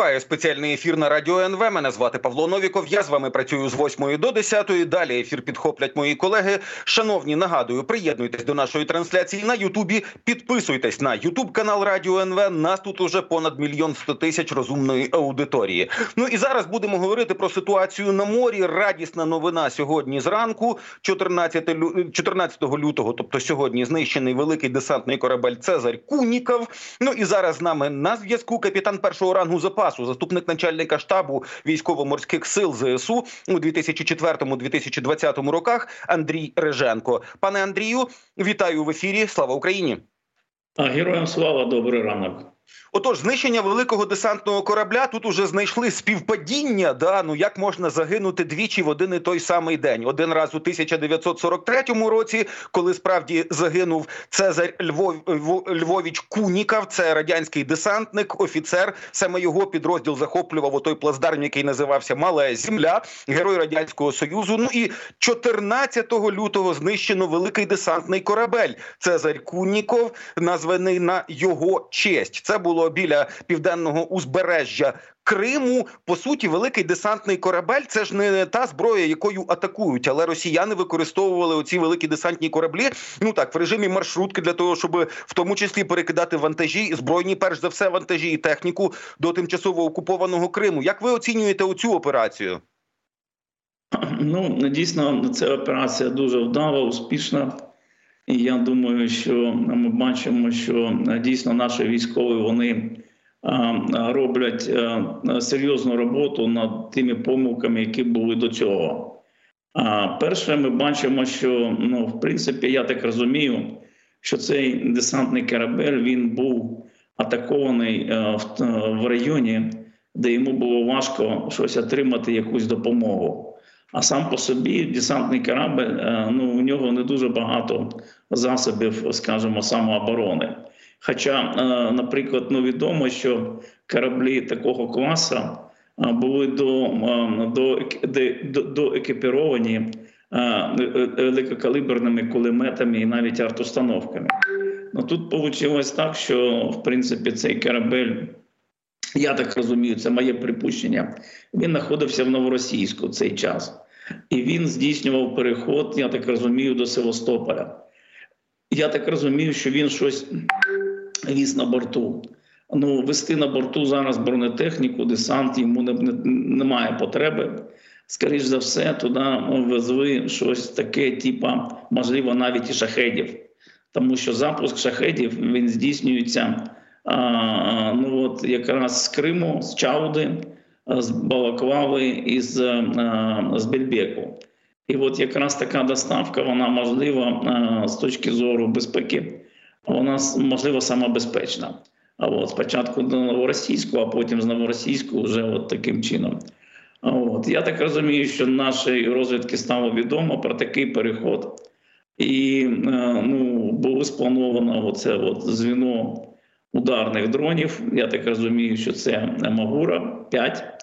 Триває спеціальний ефір на радіо НВ. Мене звати Павло Новіков. Я з вами працюю з 8 до 10. Далі ефір підхоплять мої колеги. Шановні, нагадую, приєднуйтесь до нашої трансляції на Ютубі. Підписуйтесь на Ютуб канал Радіо НВ. Нас тут уже понад мільйон сто тисяч розумної аудиторії. Ну і зараз будемо говорити про ситуацію на морі. Радісна новина сьогодні зранку, 14 14 лютого, тобто сьогодні, знищений великий десантний корабель Цезарь Куніков. Ну і зараз з нами на зв'язку капітан першого рангу запасу, заступник начальника штабу військово-морських сил ЗСУ у 2004-2020 роках Андрій Реженко. Пане Андрію, вітаю в ефірі. Слава Україні! Героям слава добрий ранок. Отож, знищення великого десантного корабля тут уже знайшли співпадіння. Да, ну як можна загинути двічі в один і той самий день? Один раз у 1943 році, коли справді загинув Цезарь Львов Львович Кунікав, це радянський десантник, офіцер. Саме його підрозділ захоплював отой плацдарм, який називався Мала Земля, герой радянського союзу. Ну і 14 лютого знищено великий десантний корабель. Цезарь Куніков, названий на його честь. Це було біля південного узбережжя Криму. По суті, великий десантний корабель це ж не та зброя, якою атакують, але росіяни використовували оці великі десантні кораблі. Ну так в режимі маршрутки для того, щоб в тому числі перекидати вантажі, збройні, перш за все, вантажі і техніку до тимчасово окупованого Криму. Як ви оцінюєте оцю операцію? Ну дійсно, ця операція дуже вдала, успішна. І я думаю, що ми бачимо, що е, дійсно наші військові вони е, роблять е, серйозну роботу над тими помилками, які були до цього. А перше, ми бачимо, що ну, в принципі, я так розумію, що цей десантний корабель він був атакований в районі, де йому було важко щось отримати, якусь допомогу. А сам по собі десантний корабль, е, ну у нього не дуже багато засобів, скажімо, самооборони. Хоча, е, наприклад, ну відомо, що кораблі такого класу е, були до до, до, до екіпіровані великокаліберними кулеметами і навіть артустановками. Ну тут вийшло так, що в принципі цей корабель я так розумію, це моє припущення. Він знаходився в новоросійську цей час, і він здійснював переход, я так розумію, до Севастополя. Я так розумію, що він щось віз на борту. Ну, вести на борту зараз бронетехніку, десант йому не, не, немає потреби. Скоріше за все, туди везли щось таке, типа, можливо, навіть і шахедів. Тому що запуск шахедів він здійснюється ну от якраз з Криму, з Чауди, з Балаклави і з, з Бельбеку. І от якраз така доставка, вона можлива з точки зору безпеки, вона можливо сама безпечна. А от спочатку до новоросійського, а потім з новоросійського вже от таким чином. От я так розумію, що нашій розвідки стало відомо про такий переход, і ну було сплановано оце от звіно ударних дронів. Я так розумію, що це Магура 5.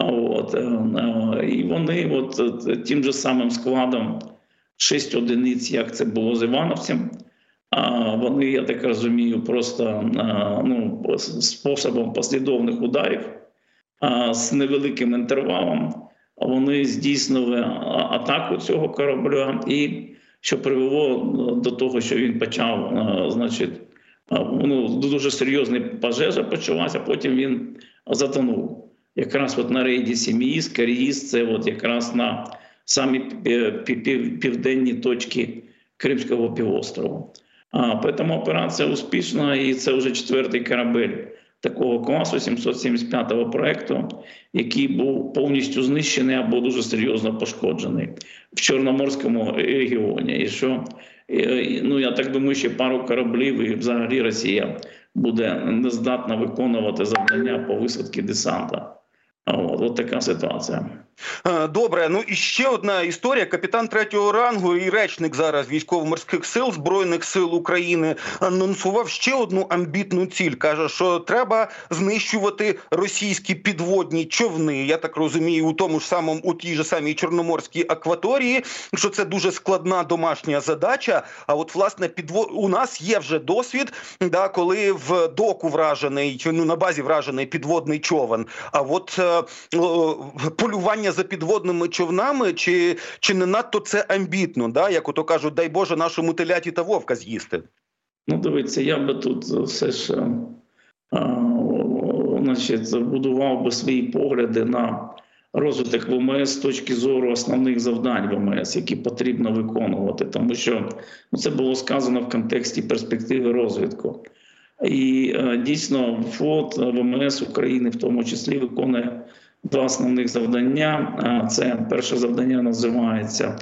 От, е, е, І вони от е, тим же самим складом 6 одиниць, як це було з Івановцем. А вони, я так розумію, просто ну, способом послідовних ударів з невеликим інтервалом. Вони здійснили атаку цього корабля, і що привело до того, що він почав, значить, ну, дуже серйозна пожежа почалася, потім він затонув. Якраз от на рейді Сім'їз, Каріїз, це от якраз на самі південні точки Кримського півострову. А, Тому операція успішна, і це вже четвертий корабель такого класу 775-го проекту, який був повністю знищений або дуже серйозно пошкоджений в Чорноморському регіоні. І що ну я так думаю, що пару кораблів і взагалі Росія буде нездатна виконувати завдання по висадці десанта. От, от така ситуація. Е, Добре, ну і ще одна історія. Капітан третього рангу і речник зараз військово-морських сил збройних сил України анонсував ще одну амбітну ціль. каже, що треба знищувати російські підводні човни. Я так розумію, у тому ж самому у тій же самій чорноморській акваторії. Що це дуже складна домашня задача. А от власне підво... у нас є вже досвід, да, коли в доку вражений ну на базі вражений підводний човен. А от е, о, полювання за підводними човнами, чи, чи не надто це амбітно, да? як ото кажуть, дай Боже, нашому теляті та вовка з'їсти. Ну, дивіться, я би тут все ж е, а, значить, будував би свої погляди на розвиток ВМС з точки зору основних завдань ВМС, які потрібно виконувати, тому що ну, це було сказано в контексті перспективи розвитку. І е, дійсно, флот ВМС України в тому числі виконує два основних завдання. Це перше завдання називається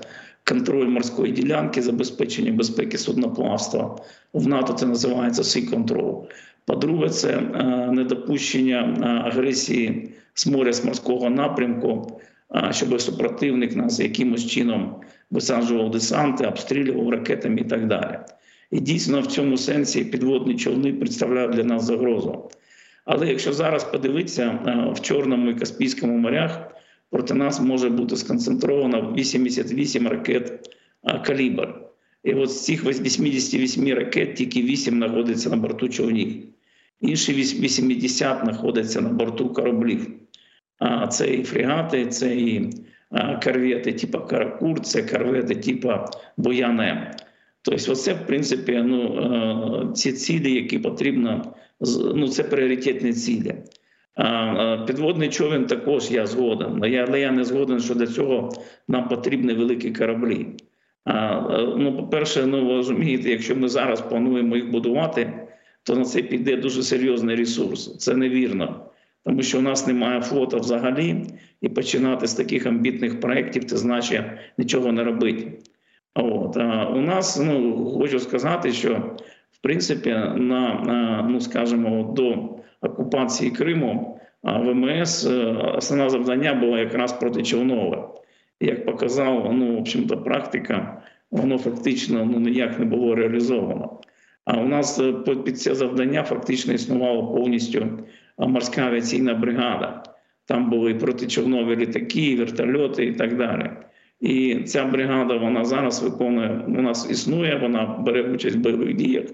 контроль морської ділянки, забезпечення безпеки судноплавства. В НАТО це називається Sea Control. По-друге, це е, недопущення е, агресії з моря з морського напрямку, е, щоб супротивник нас якимось чином висаджував десанти, обстрілював ракетами і так далі. І дійсно в цьому сенсі підводні човни представляють для нас загрозу. Але якщо зараз подивитися е, в Чорному і Каспійському морях, проти нас може бути сконцентровано 88 ракет е, калібр. І от з цих 88 ракет тільки 8 знаходиться на борту човнів. Інші 80 знаходяться на борту кораблів. А це і фрегати, це і е, корвети типу Каракур, це корвети типу Бояне. Тобто, оце, в принципі, ну, ці цілі, які потрібно, ну, це пріоритетні цілі. Підводний човен також я згоден, але я не згоден, що для цього нам потрібні великі кораблі. Ну, По-перше, ну, розумієте, якщо ми зараз плануємо їх будувати, то на це піде дуже серйозний ресурс. Це невірно, тому що у нас немає флота взагалі, і починати з таких амбітних проєктів це значить нічого не робити. От а у нас ну хочу сказати, що в принципі на, ну скажімо, до окупації Криму ВМС е, основне завдання було якраз протичовнове. Як показав, ну в общем-то, практика, воно фактично ну ніяк не було реалізовано. А у нас е, під це завдання фактично існувала повністю морська авіаційна бригада. Там були протичовнові літаки, вертольоти і так далі. І ця бригада вона зараз виконує. У нас існує, вона бере участь в бойових діях,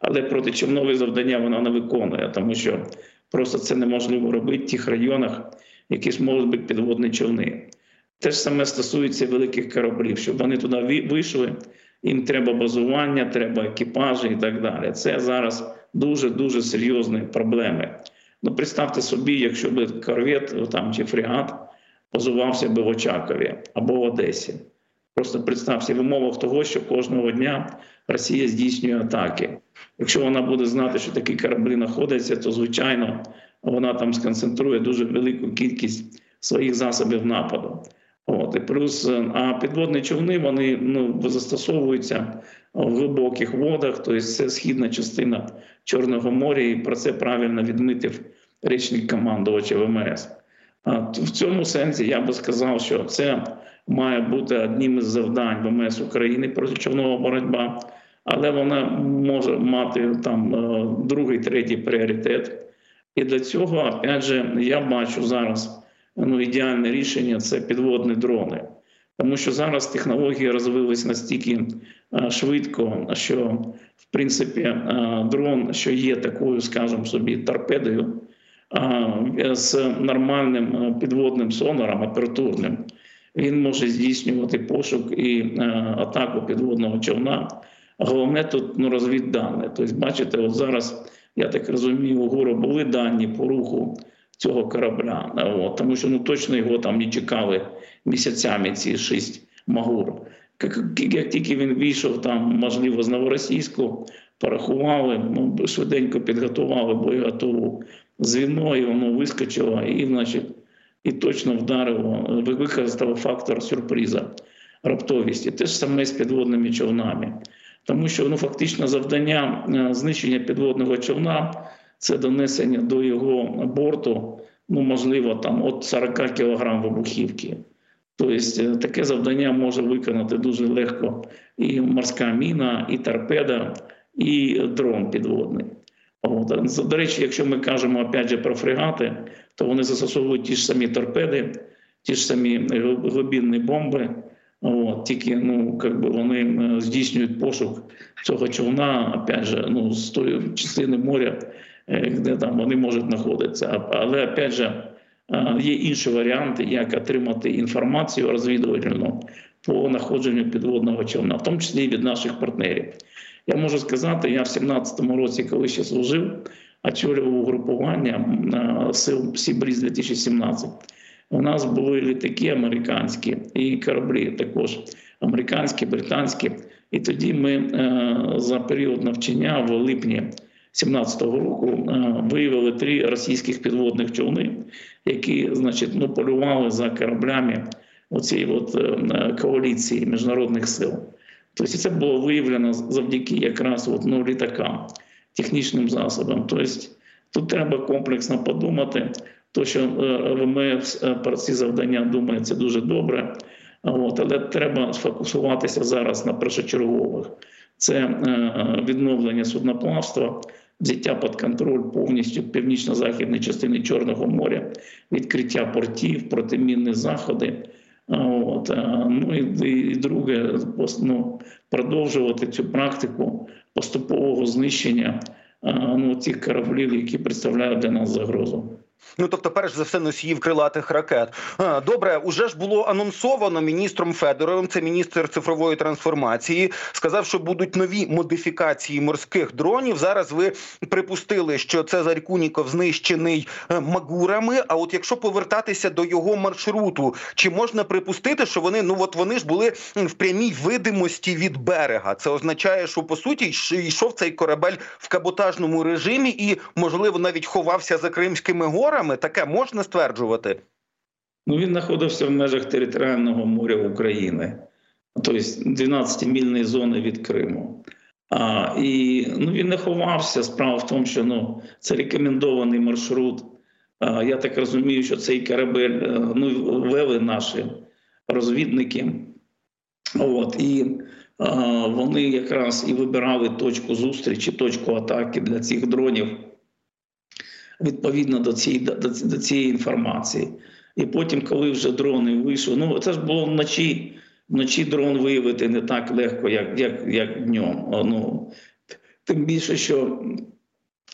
але протичовнові завдання вона не виконує, тому що просто це неможливо робити в тих районах, які можуть бути підводні човни. Те ж саме стосується великих кораблів, щоб вони туди вийшли. Їм треба базування, треба екіпажі і так далі. Це зараз дуже дуже серйозні проблеми. Ну, представте собі, якщо би корвет там чи фрегат позувався би в Очакові або в Одесі. Просто представся в умовах того, що кожного дня Росія здійснює атаки. Якщо вона буде знати, що такі кораблі знаходяться, то звичайно вона там сконцентрує дуже велику кількість своїх засобів нападу. От і плюс а підводні човни вони ну застосовуються в глибоких водах, тобто це східна частина Чорного моря, і про це правильно відмітив речник командувача ВМС. В цьому сенсі я би сказав, що це має бути одним із завдань ВМС України протичовнова боротьба, але вона може мати там е, другий, третій пріоритет. І для цього, опять же, я бачу зараз ну, ідеальне рішення це підводні дрони. Тому що зараз технології розвились настільки е, швидко, що в принципі е, дрон, що є такою, скажімо собі, торпедою з нормальним е, підводним сонором опературним, він може здійснювати пошук і е, атаку підводного човна. Головне тут ну, розвіддане. Тобто, бачите, от зараз, я так розумію, у ГУРу були дані по руху цього корабля, от, тому що ну, точно його там не чекали місяцями ці шість магур. Як тільки він вийшов, там, можливо, з Новоросійську, порахували, ну, швиденько підготували боєготову звіно, воно вискочило і, значить, і точно вдарило, використав фактор сюрприза, раптовісті. Те ж саме з підводними човнами. Тому що ну, фактично завдання е, знищення підводного човна це донесення до його борту ну можливо, там от 40 кілограм вибухівки. Тобто таке завдання може виконати дуже легко і морська міна, і торпеда, і дрон підводний. От. До речі, якщо ми кажемо опять же про фрегати, то вони застосовують ті ж самі торпеди, ті ж самі глибинні бомби. От, тільки ну, би вони здійснюють пошук цього човна, опять же, ну, з тої частини моря, де там вони можуть знаходитися. Але опять же, є інші варіанти, як отримати інформацію розвідувальну по знаходженню підводного човна, в тому числі і від наших партнерів. Я можу сказати, я в 17-му році, коли ще служив, очолював угрупування сил Sea Breeze 2017. У нас були літаки американські і кораблі також американські, британські. І тоді ми за період навчання в липні 17-го року виявили три російських підводних човни, які, значить, ну, полювали за кораблями оцієї от коаліції міжнародних сил. Тобто це було виявлено завдяки якраз от, ну, літакам, технічним засобам. Тобто тут треба комплексно подумати. То, що ми про ці завдання думає, це дуже добре. От, але треба сфокусуватися зараз на першочергових. Це відновлення судноплавства, взяття під контроль повністю північно-західної частини Чорного моря, відкриття портів, протимінні заходи. От, ну і, і друге, ну, продовжувати цю практику поступового знищення ну, тих кораблів, які представляють для нас загрозу. Ну тобто, перш за все, носіїв крилатих ракет. Добре, уже ж було анонсовано міністром Федоровим. Це міністр цифрової трансформації. Сказав, що будуть нові модифікації морських дронів. Зараз ви припустили, що Цезарь Куніков знищений магурами. А от якщо повертатися до його маршруту, чи можна припустити, що вони ну от вони ж були в прямій видимості від берега? Це означає, що по суті йшов цей корабель в каботажному режимі і, можливо, навіть ховався за Кримськими горами. Таке можна стверджувати? Ну він знаходився в межах територіального моря України, тобто 12-мільної зони від Криму. А, І ну, він не ховався. Справа в тому, що ну, це рекомендований маршрут. А, Я так розумію, що цей корабель ну, вели наші розвідники. От, І а, вони якраз і вибирали точку зустрічі, точку атаки для цих дронів відповідно до цієї до, до цієї інформації. І потім, коли вже дрони вийшли, ну це ж було вночі. Вночі дрон виявити не так легко, як як, як днем. Ну, Тим більше, що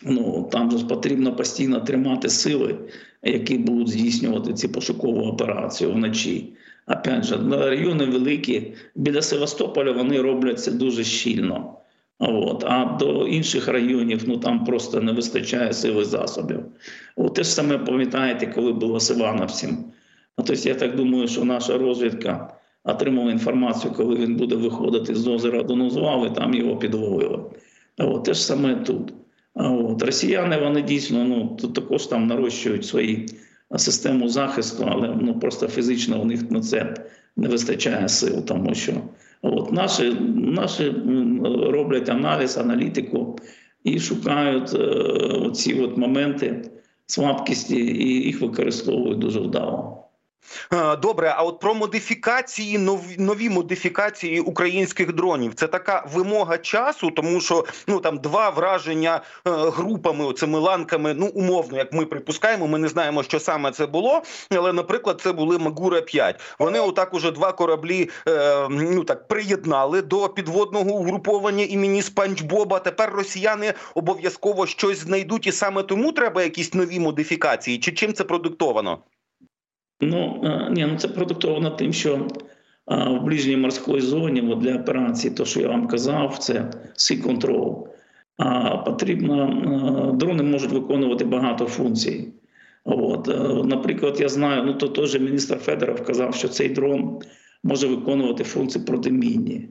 ну, там ж потрібно постійно тримати сили, які будуть здійснювати ці пошукову операцію вночі. Опять же, райони великі, біля Севастополя вони роблять це дуже щільно. От. А до інших районів ну там просто не вистачає сили засобів. От те ж саме пам'ятаєте, коли було з Івановцем. Тобто, я так думаю, що наша розвідка отримала інформацію, коли він буде виходити з озера до Нузвали, там його підловили. От те ж саме тут. От. Росіяни вони дійсно ну, також там нарощують свої систему захисту, але ну, просто фізично у них на це не вистачає сил, тому що. От Наші наші роблять аналіз, аналітику і шукають е, ці от моменти слабкості, і їх використовують дуже вдало. Добре, а от про модифікації, нові нові модифікації українських дронів це така вимога часу, тому що ну там два враження е, групами, оцими ланками, ну умовно, як ми припускаємо, ми не знаємо, що саме це було. Але, наприклад, це були Магура 5 Вони отак уже два кораблі е, ну так приєднали до підводного угруповання імені Спанч Боба. Тепер росіяни обов'язково щось знайдуть, і саме тому треба якісь нові модифікації. Чи чим це продуктовано? Ну ні, ну це продуктовано тим, що в ближній морській зоні для операції, то що я вам казав, це Sea Control. Потрібно дрони можуть виконувати багато функцій. От, Наприклад, я знаю, ну то теж міністр Федоров казав, що цей дрон може виконувати функції протимінні.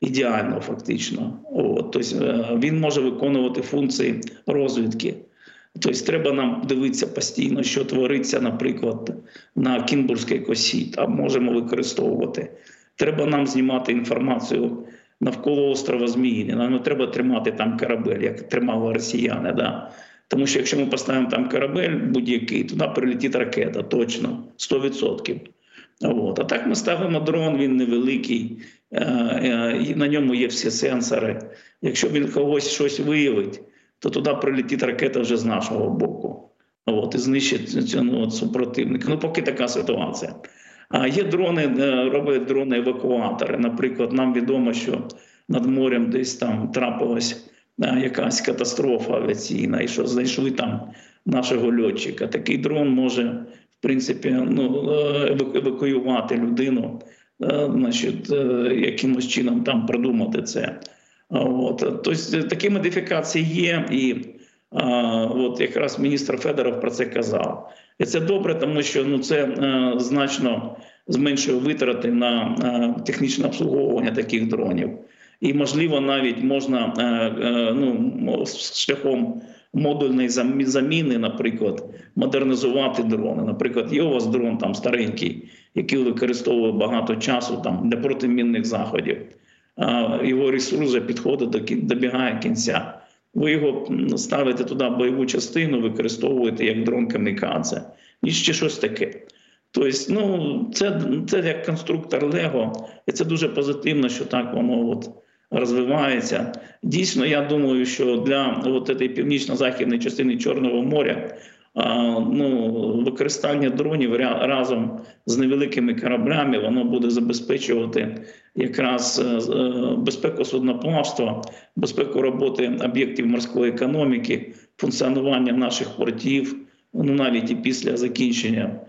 Ідеально, фактично. От, Тобто він може виконувати функції розвідки. Тобто, треба нам дивитися постійно, що твориться, наприклад, на Кінбурзькій косі. Там можемо використовувати. Треба нам знімати інформацію навколо острова Зміїні. Нам не треба тримати там корабель, як тримали росіяни. Да? Тому що якщо ми поставимо там корабель будь-який, туди прилетить ракета, точно 100%. От. А так ми ставимо дрон, він невеликий, е, е, на ньому є всі сенсори. Якщо він когось щось виявить, то туди прилетить ракета вже з нашого боку. От, і знищить ну, от, супротивника. Ну, поки така ситуація. А є дрони, е, роблять дрони-евакуатори. Наприклад, нам відомо, що над морем десь там трапилась е, якась катастрофа авіаційна, і що знайшли там нашого льотчика. Такий дрон може, в принципі, ну, е, евакуювати людину, значить, якимось чином там продумати це. От. Тобто такі модифікації є, і от якраз міністр Федоров про це казав. І це добре, тому що ну, це е, значно зменшує витрати на е, технічне обслуговування таких дронів. І, можливо, навіть можна е, е, ну, шляхом модульної заміни, наприклад, модернізувати дрони. Наприклад, є у вас дрон там старенький, який використовує багато часу там для протимінних заходів. Його ресурс підходить добігає кінця. Ви його ставите туди бойову частину, використовуєте як дрон камікадзе, і ще щось таке. Тобто, ну, це, це як конструктор Лего, і це дуже позитивно, що так воно от розвивається. Дійсно, я думаю, що для от цієї північно-західної частини Чорного моря ну, використання дронів разом з невеликими кораблями воно буде забезпечувати якраз е, е, безпеку судноплавства, безпеку роботи об'єктів морської економіки, функціонування наших портів, ну навіть і після закінчення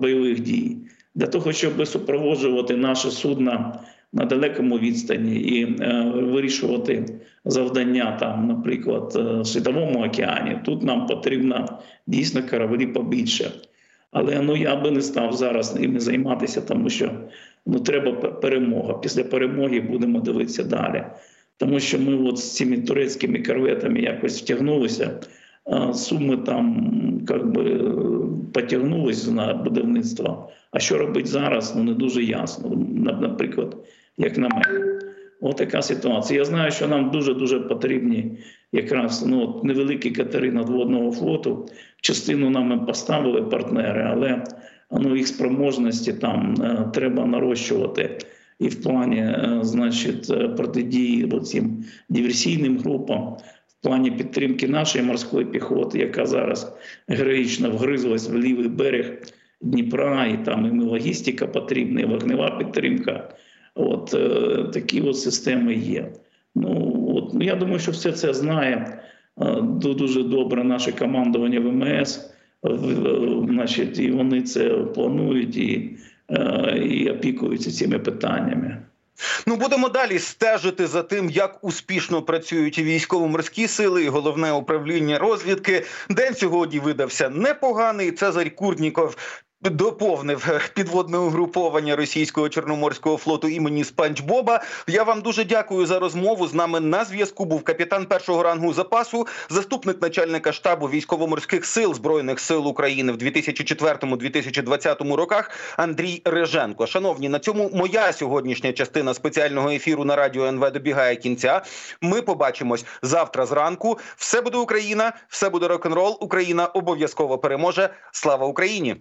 бойових дій, для того, щоб супроводжувати наше судна на далекому відстані і е, вирішувати завдання там, наприклад, е, в світовому океані. Тут нам потрібно дійсно кораблі побільше. Але ну я би не став зараз ними займатися, тому що ну треба перемога. Після перемоги будемо дивитися далі. Тому що ми от з цими турецькими корветами якось втягнулися. Суми там би потягнулись на будівництво. А що робити зараз? Ну не дуже ясно. Наприклад, як на мене. Ось така ситуація. Я знаю, що нам дуже дуже потрібні якраз ну, от невеликі катери надводного флоту. Частину нам поставили партнери, але ну, їх спроможності там е, треба нарощувати. І в плані, е, значить, е, протидії цим диверсійним групам, в плані підтримки нашої морської піхоти, яка зараз героїчно вгризлась в лівий берег Дніпра, і там і логістика потрібна, і вогнева підтримка. От е, такі от системи є. Ну от ну, я думаю, що все це знає е, дуже добре наше командування ВМС. Значить, і вони це планують і, е, і опікуються цими питаннями. Ну будемо далі стежити за тим, як успішно працюють військово-морські сили, і головне управління розвідки. День сьогодні видався непоганий. Цезарь Курніков. Доповнив підводне угруповання російського чорноморського флоту імені Спанч Боба. Я вам дуже дякую за розмову. З нами на зв'язку був капітан першого рангу запасу, заступник начальника штабу військово-морських сил збройних сил України в 2004-2020 роках. Андрій Реженко. Шановні, на цьому моя сьогоднішня частина спеціального ефіру на радіо НВ добігає кінця. Ми побачимось завтра зранку. Все буде Україна, все буде рок-н-рол. Україна обов'язково переможе. Слава Україні!